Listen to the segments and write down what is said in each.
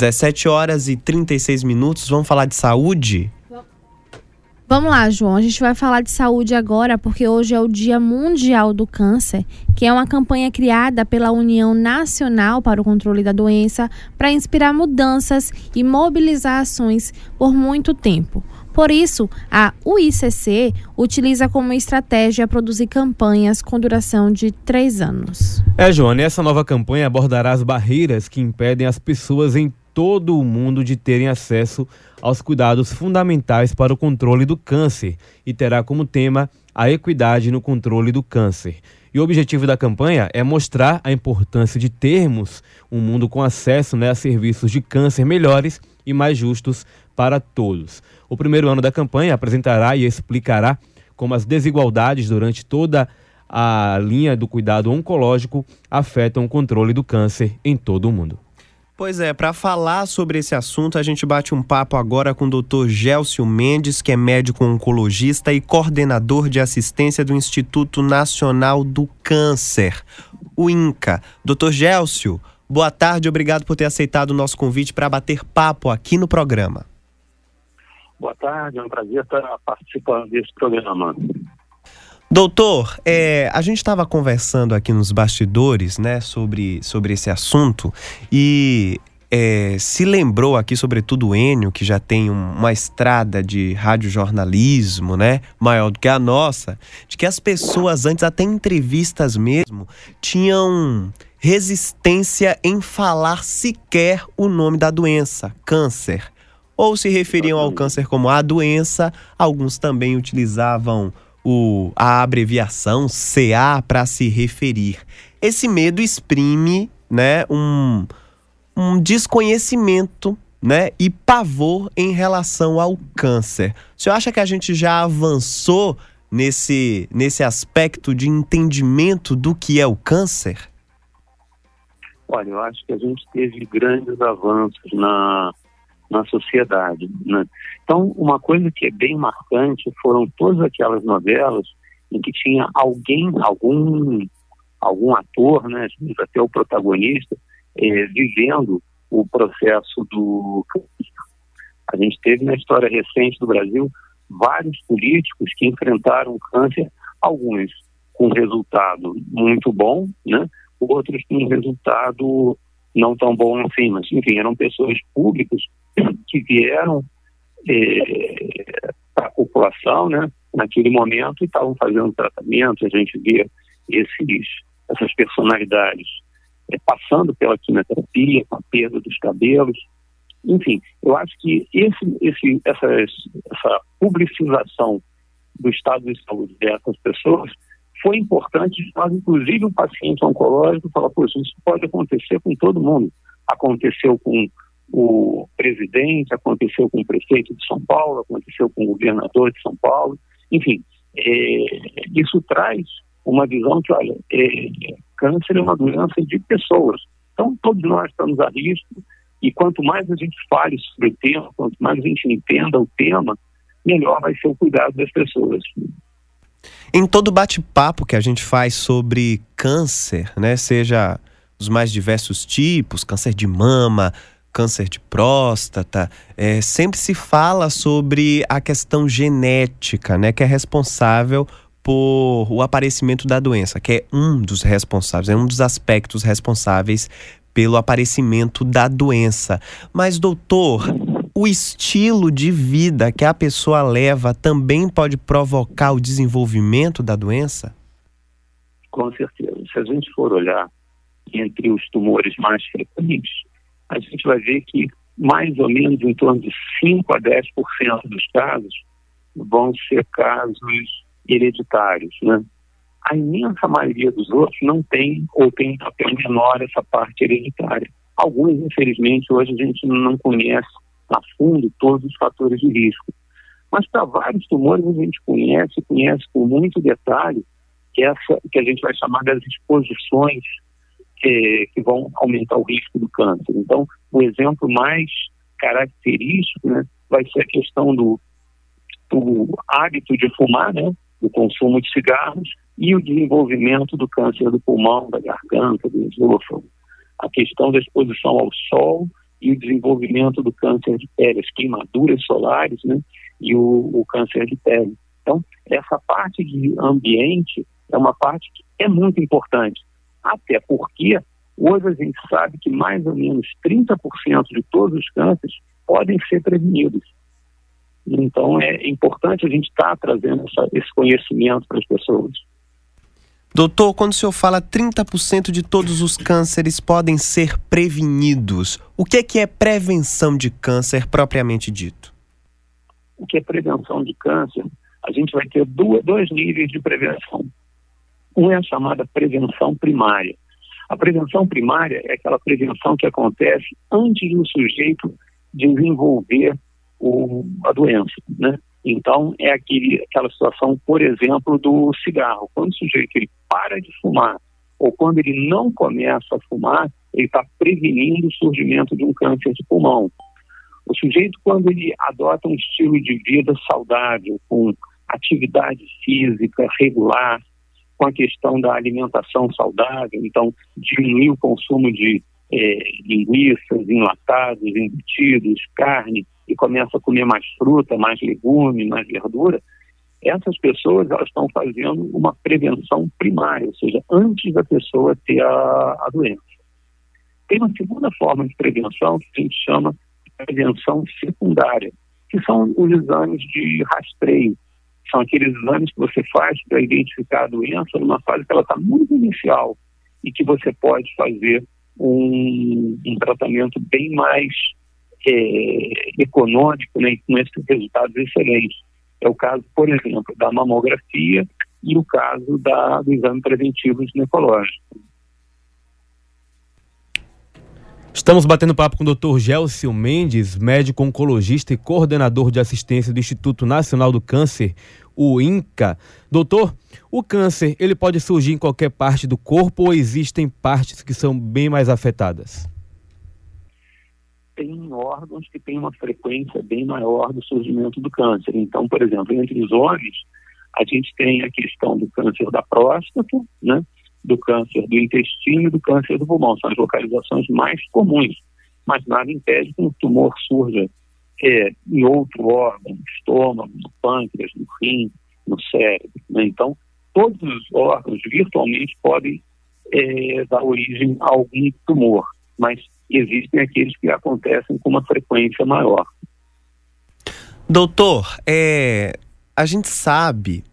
17 horas e 36 minutos. Vamos falar de saúde? Vamos lá, João. A gente vai falar de saúde agora, porque hoje é o Dia Mundial do Câncer, que é uma campanha criada pela União Nacional para o Controle da Doença para inspirar mudanças e mobilizar ações por muito tempo. Por isso, a UICC utiliza como estratégia produzir campanhas com duração de três anos. É, Joana, essa nova campanha abordará as barreiras que impedem as pessoas em todo o mundo de terem acesso aos cuidados fundamentais para o controle do câncer e terá como tema a equidade no controle do câncer. E o objetivo da campanha é mostrar a importância de termos um mundo com acesso né, a serviços de câncer melhores e mais justos para todos. O primeiro ano da campanha apresentará e explicará como as desigualdades durante toda a linha do cuidado oncológico afetam o controle do câncer em todo o mundo. Pois é, para falar sobre esse assunto, a gente bate um papo agora com o Dr. Gélcio Mendes, que é médico oncologista e coordenador de assistência do Instituto Nacional do Câncer, o INCA. Dr. Gélcio, boa tarde, obrigado por ter aceitado o nosso convite para bater papo aqui no programa. Boa tarde, é um prazer estar participando desse programa. Doutor, é, a gente estava conversando aqui nos bastidores, né, sobre, sobre esse assunto e é, se lembrou aqui, sobretudo o Enio, que já tem um, uma estrada de radiojornalismo, né, maior do que a nossa, de que as pessoas antes, até em entrevistas mesmo, tinham resistência em falar sequer o nome da doença, câncer. Ou se referiam ao câncer como a doença, alguns também utilizavam o, a abreviação CA para se referir. Esse medo exprime né, um, um desconhecimento né, e pavor em relação ao câncer. O senhor acha que a gente já avançou nesse, nesse aspecto de entendimento do que é o câncer? Olha, eu acho que a gente teve grandes avanços na, na sociedade. Né? Então, uma coisa que é bem marcante foram todas aquelas novelas em que tinha alguém, algum, algum ator, né, até o protagonista, é, vivendo o processo do A gente teve na história recente do Brasil vários políticos que enfrentaram câncer, alguns com resultado muito bom, né, outros com resultado não tão bom assim, mas enfim, eram pessoas públicas que vieram é, para a população, né, naquele momento e estavam fazendo tratamento. A gente vê esses, essas personalidades é, passando pela quimioterapia, com a perda dos cabelos. Enfim, eu acho que esse, esse, essas, essa publicização do estado de saúde dessas pessoas foi importante, mas inclusive o paciente oncológico fala, poxa, isso pode acontecer com todo mundo. Aconteceu com o presidente, aconteceu com o prefeito de São Paulo, aconteceu com o governador de São Paulo, enfim, é, isso traz uma visão que, olha, é, câncer é uma doença de pessoas, então todos nós estamos a risco e quanto mais a gente fale sobre o tema, quanto mais a gente entenda o tema, melhor vai ser o cuidado das pessoas. Em todo bate-papo que a gente faz sobre câncer, né, seja os mais diversos tipos, câncer de mama, câncer de próstata, é, sempre se fala sobre a questão genética, né, que é responsável por o aparecimento da doença, que é um dos responsáveis, é um dos aspectos responsáveis pelo aparecimento da doença. Mas, doutor, o estilo de vida que a pessoa leva também pode provocar o desenvolvimento da doença? Com certeza. Se a gente for olhar entre os tumores mais frequentes, a gente vai ver que mais ou menos em torno de 5 a 10% dos casos vão ser casos hereditários, né? A imensa maioria dos outros não tem ou tem papel menor essa parte hereditária. Alguns, infelizmente, hoje a gente não conhece a fundo todos os fatores de risco. Mas para vários tumores a gente conhece, conhece com muito detalhe essa que a gente vai chamar das exposições que, que vão aumentar o risco do câncer. Então, o exemplo mais característico né, vai ser a questão do, do hábito de fumar, né, do consumo de cigarros e o desenvolvimento do câncer do pulmão, da garganta, do esôfago. A questão da exposição ao sol e o desenvolvimento do câncer de pele, as queimaduras solares, né, e o, o câncer de pele. Então, essa parte de ambiente é uma parte que é muito importante, até porque hoje a gente sabe que mais ou menos 30% de todos os cânceres podem ser prevenidos. Então, é importante a gente estar tá trazendo essa, esse conhecimento para as pessoas. Doutor, quando o senhor fala 30% de todos os cânceres podem ser prevenidos, o que é, que é prevenção de câncer propriamente dito? O que é prevenção de câncer? A gente vai ter duas, dois níveis de prevenção. Um é a chamada prevenção primária. A prevenção primária é aquela prevenção que acontece antes do sujeito desenvolver o, a doença, né? Então, é aquele, aquela situação, por exemplo, do cigarro. Quando o sujeito ele para de fumar, ou quando ele não começa a fumar, ele está prevenindo o surgimento de um câncer de pulmão. O sujeito, quando ele adota um estilo de vida saudável, com atividade física regular, com a questão da alimentação saudável, então diminuir o consumo de é, linguiças, enlatados, embutidos, carne, e começa a comer mais fruta, mais legume, mais verdura, essas pessoas elas estão fazendo uma prevenção primária, ou seja, antes da pessoa ter a, a doença. Tem uma segunda forma de prevenção que a gente chama de prevenção secundária, que são os exames de rastreio. São aqueles exames que você faz para identificar a doença numa fase que ela está muito inicial e que você pode fazer um, um tratamento bem mais é, econômico né, com esses resultados excelentes. É o caso, por exemplo, da mamografia e o caso da, do exame preventivo ginecológico. Estamos batendo papo com o Dr. Gelcio Mendes, médico oncologista e coordenador de assistência do Instituto Nacional do Câncer, o INCA. Doutor, o câncer, ele pode surgir em qualquer parte do corpo ou existem partes que são bem mais afetadas? tem órgãos que têm uma frequência bem maior do surgimento do câncer. Então, por exemplo, entre os homens, a gente tem a questão do câncer da próstata, né, do câncer do intestino e do câncer do pulmão. São as localizações mais comuns, mas nada impede que um tumor surja é, em outro órgão, no estômago, no pâncreas, no rim, no cérebro. Né? Então, todos os órgãos virtualmente podem é, dar origem a algum tumor, mas existem aqueles que acontecem com uma frequência maior. Doutor, é, a gente sabe,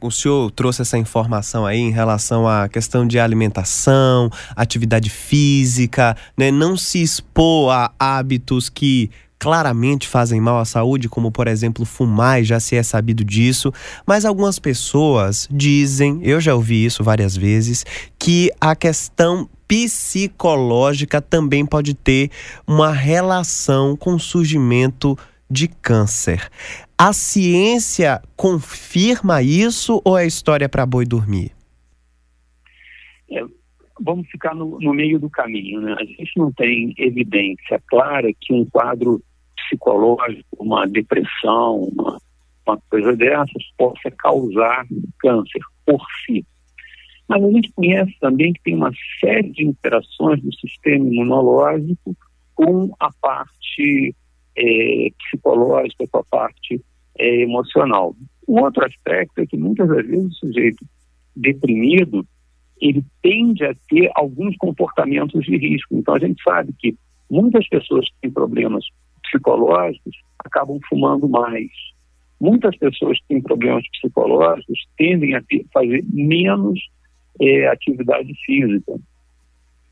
o senhor trouxe essa informação aí em relação à questão de alimentação, atividade física, né, não se expor a hábitos que claramente fazem mal à saúde, como por exemplo fumar, e já se é sabido disso, mas algumas pessoas dizem, eu já ouvi isso várias vezes, que a questão psicológica também pode ter uma relação com o surgimento de câncer. A ciência confirma isso ou é história para boi dormir? É, vamos ficar no, no, meio do caminho. Né? A gente não tem evidência clara que um quadro psicológico, uma depressão, uma, uma coisa dessas, possa causar câncer por si. Mas a gente conhece também que tem uma série de interações do sistema imunológico com a parte é, psicológica, com a parte é, emocional. Um outro aspecto é que muitas das vezes o sujeito deprimido ele tende a ter alguns comportamentos de risco. Então a gente sabe que muitas pessoas que têm problemas psicológicos acabam fumando mais. Muitas pessoas que têm problemas psicológicos tendem a ter, fazer menos é, atividade física.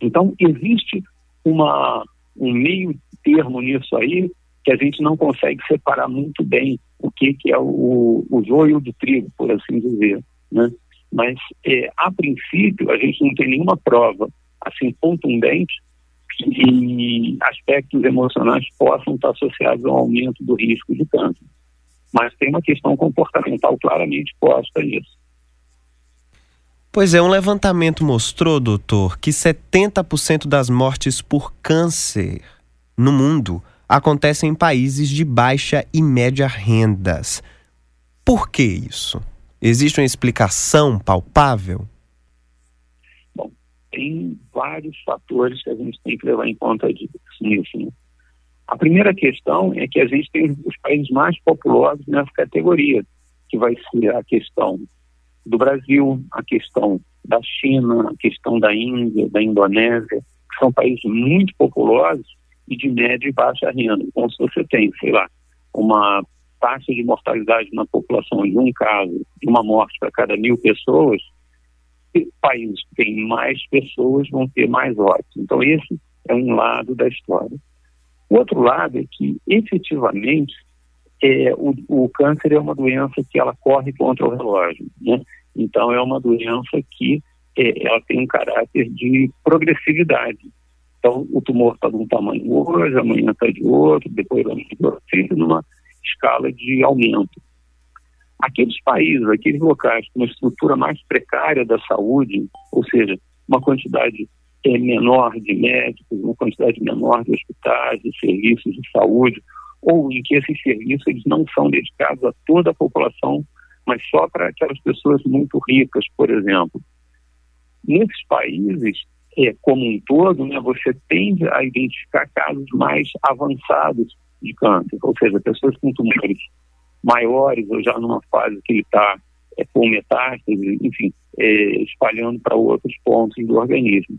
Então, existe uma, um meio termo nisso aí que a gente não consegue separar muito bem o que, que é o, o joio do trigo, por assim dizer. Né? Mas, é, a princípio, a gente não tem nenhuma prova assim contundente que aspectos emocionais possam estar associados ao aumento do risco de câncer. Mas tem uma questão comportamental claramente posta nisso. Pois é, um levantamento mostrou, doutor, que 70% das mortes por câncer no mundo acontecem em países de baixa e média rendas. Por que isso? Existe uma explicação palpável? Bom, tem vários fatores que a gente tem que levar em conta disso. Né? A primeira questão é que a gente tem os países mais populosos nessa categoria, que vai ser a questão do Brasil, a questão da China, a questão da Índia, da Indonésia, que são países muito populosos e de média e baixa renda. Então, se você tem, sei lá, uma taxa de mortalidade na população de um caso, de uma morte para cada mil pessoas, países que têm mais pessoas vão ter mais óbitos. Então, esse é um lado da história. O outro lado é que, efetivamente, é, o, o, câncer é uma doença que ela corre contra o relógio, né? Então, é uma doença que é, ela tem um caráter de progressividade. Então, o tumor está de um tamanho hoje, amanhã está de outro, depois vai de outro, sempre numa escala de aumento. Aqueles países, aqueles locais com uma estrutura mais precária da saúde, ou seja, uma quantidade é, menor de médicos, uma quantidade menor de hospitais, de serviços de saúde, ou em que esses serviços eles não são dedicados a toda a população, mas só para aquelas pessoas muito ricas, por exemplo. Nesses países, é, como um todo, né, você tende a identificar casos mais avançados de câncer, ou seja, pessoas com tumores maiores ou já numa fase que ele está é, com metástase, enfim, é, espalhando para outros pontos do organismo.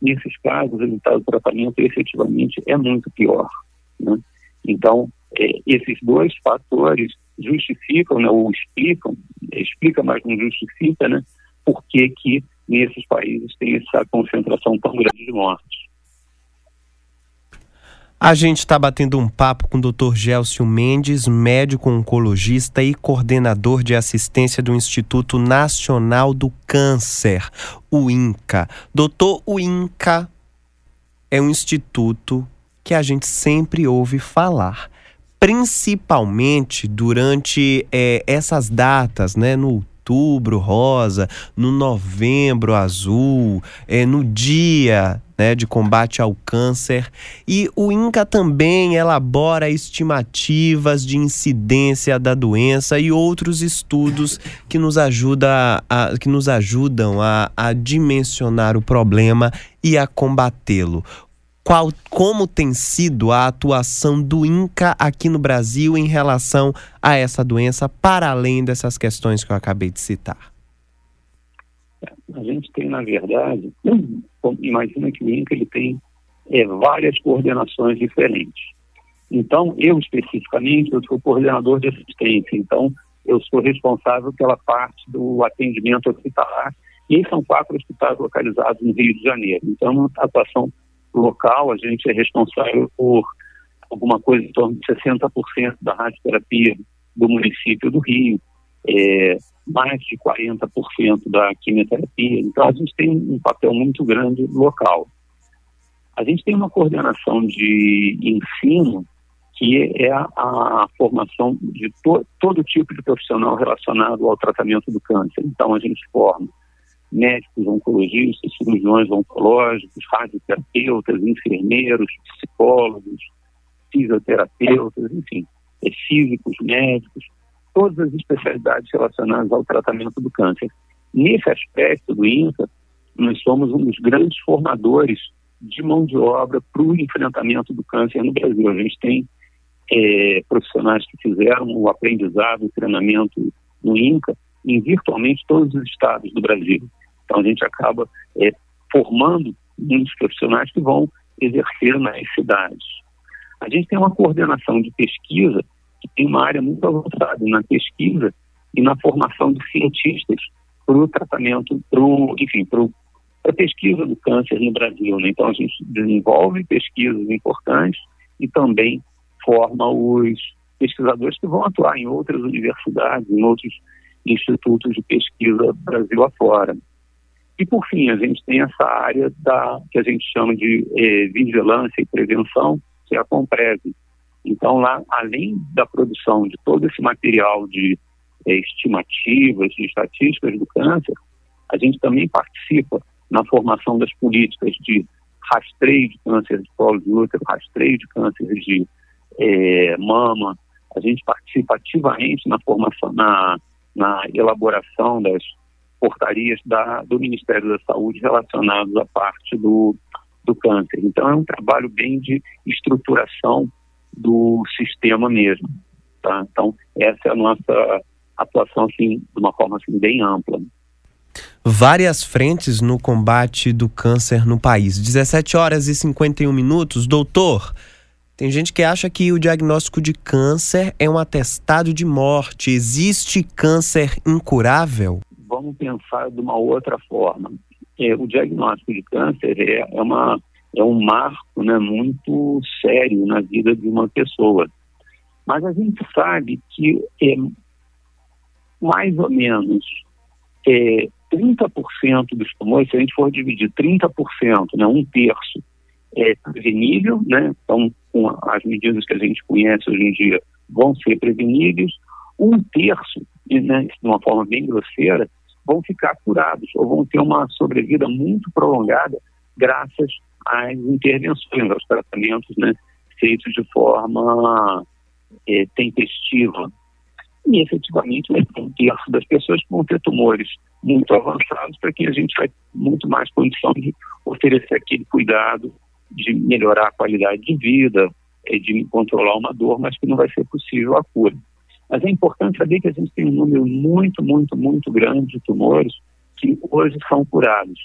Nesses casos, o resultado do tratamento efetivamente é muito pior. Né? Então, é, esses dois fatores justificam, né, ou explicam, explica, mas não justifica, né, por que, que nesses países tem essa concentração tão grande de mortes. A gente está batendo um papo com o Dr. Gélcio Mendes, médico oncologista e coordenador de assistência do Instituto Nacional do Câncer, o INCA. Doutor, o INCA é um instituto que a gente sempre ouve falar, principalmente durante é, essas datas, né, no outubro rosa, no novembro azul, é, no dia né, de combate ao câncer. E o INCA também elabora estimativas de incidência da doença e outros estudos que nos, ajuda a, que nos ajudam a, a dimensionar o problema e a combatê-lo qual, como tem sido a atuação do INCA aqui no Brasil em relação a essa doença, para além dessas questões que eu acabei de citar? A gente tem, na verdade, imagina que o INCA ele tem é, várias coordenações diferentes. Então, eu especificamente, eu sou coordenador de assistência, então eu sou responsável pela parte do atendimento hospitalar, e são quatro hospitais localizados no Rio de Janeiro. Então, é uma atuação local, a gente é responsável por alguma coisa em torno de 60% da radioterapia do município do Rio, é, mais de 40% da quimioterapia. Então, a gente tem um papel muito grande local. A gente tem uma coordenação de ensino que é a, formação de to, todo tipo de profissional relacionado ao tratamento do câncer. Então, a gente forma médicos oncologistas, cirurgiões oncológicos, radioterapeutas, enfermeiros, psicólogos, fisioterapeutas, enfim, é, físicos, médicos, todas as especialidades relacionadas ao tratamento do câncer. Nesse aspecto do INCA, nós somos um dos grandes formadores de mão de obra para o enfrentamento do câncer no Brasil. A gente tem é, profissionais que fizeram o aprendizado, o treinamento no INCA em virtualmente todos os estados do Brasil. Então a gente acaba é, formando muitos profissionais que vão exercer nas cidades. A gente tem uma coordenação de pesquisa que tem uma área muito avançada na pesquisa e na formação de cientistas para o tratamento, pro, enfim, para a pesquisa do câncer no Brasil. Né? Então a gente desenvolve pesquisas importantes e também forma os pesquisadores que vão atuar em outras universidades, em outros institutos de pesquisa Brasil afora. E, por fim, a gente tem essa área da, que a gente chama de eh, vigilância e prevenção, que é a Comprev. Então, lá, além da produção de todo esse material de eh, estimativas, de estatísticas do câncer, a gente também participa na formação das políticas de rastreio de câncer de colo de útero, rastreio de câncer de eh, mama. A gente participa ativamente na formação, na, na elaboração das portarias da, do Ministério da Saúde relacionadas à parte do, do câncer. Então, é um trabalho bem de estruturação do sistema mesmo. Tá? Então, essa é a nossa atuação assim, de uma forma assim, bem ampla. Várias frentes no combate do câncer no país. 17 horas e 51 minutos. Doutor, tem gente que acha que o diagnóstico de câncer é um atestado de morte. Existe câncer incurável? Vamos pensar de uma outra forma. É, o diagnóstico de câncer é, é, uma, é um marco né, muito sério na vida de uma pessoa. Mas a gente sabe que é, mais ou menos é, 30% dos tumores, se a gente for dividir 30%, né, um terço, é prevenível, né? Então, com as medidas que a gente conhece hoje em dia, vão ser preveníveis. Um terço, né, de uma forma bem grosseira, vão ficar curados ou vão ter uma sobrevida muito prolongada graças às intervenções, aos tratamentos né, feitos de forma é, tempestiva. E efetivamente ter um terço das pessoas vão ter tumores muito avançados para quem a gente vai muito mais condição de oferecer aquele cuidado, de melhorar a qualidade de vida, é, de controlar uma dor, mas que não vai ser possível a cura. Mas é importante saber que a gente tem um número muito, muito, muito grande de tumores que hoje são curados,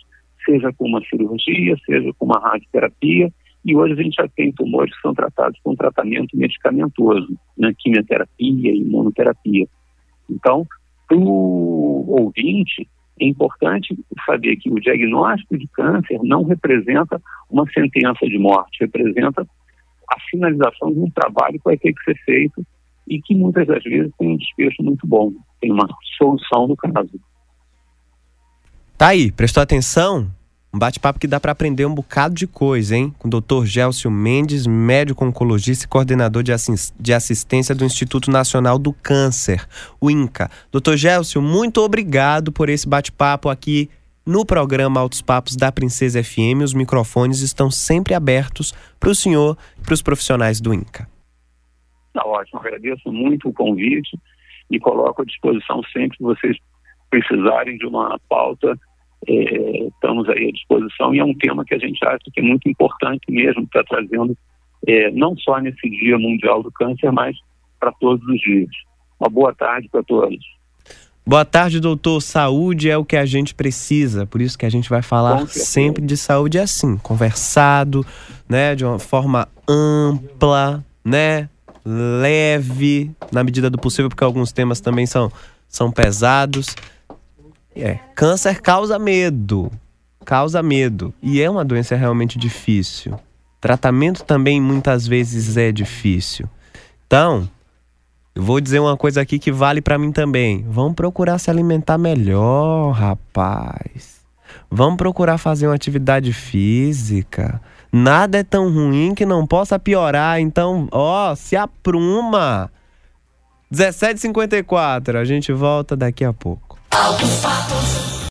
seja com uma cirurgia, seja com uma radioterapia, e hoje a gente já tem tumores que são tratados com tratamento medicamentoso, né, quimioterapia, imunoterapia. Então, para o ouvinte, é importante saber que o diagnóstico de câncer não representa uma sentença de morte, representa a finalização de um trabalho que vai ter que ser feito e que muitas das vezes tem um desfecho muito bom, tem uma solução do caso. Tá aí, prestou atenção? Um bate-papo que dá para aprender um bocado de coisa, hein? Com o Dr. Gélcio Mendes, médico oncologista e coordenador de, de assistência do Instituto Nacional do Câncer, o INCA. Dr. Gélcio, muito obrigado por esse bate-papo aqui no programa Altos Papos da Princesa FM. Os microfones estão sempre abertos para o senhor e para os profissionais do INCA. Tá ótimo, agradeço muito o convite e coloco à disposição sempre que vocês precisarem de uma pauta é, estamos aí à disposição e é um tema que a gente acha que é muito importante mesmo, está trazendo é, não só nesse Dia Mundial do Câncer, mas para todos os dias. Uma boa tarde para todos. Boa tarde, doutor. Saúde é o que a gente precisa, por isso que a gente vai falar sempre de saúde assim, conversado, né, de uma forma ampla, né, leve, na medida do possível, porque alguns temas também são, são pesados. É, câncer causa medo. Causa medo. E é uma doença realmente difícil. Tratamento também muitas vezes é difícil. Então, eu vou dizer uma coisa aqui que vale para mim também. Vamos procurar se alimentar melhor, rapaz. Vamos procurar fazer uma atividade física. Nada é tão ruim que não possa piorar. Então, ó, se apruma. 17h54, a gente volta daqui a pouco. Papos.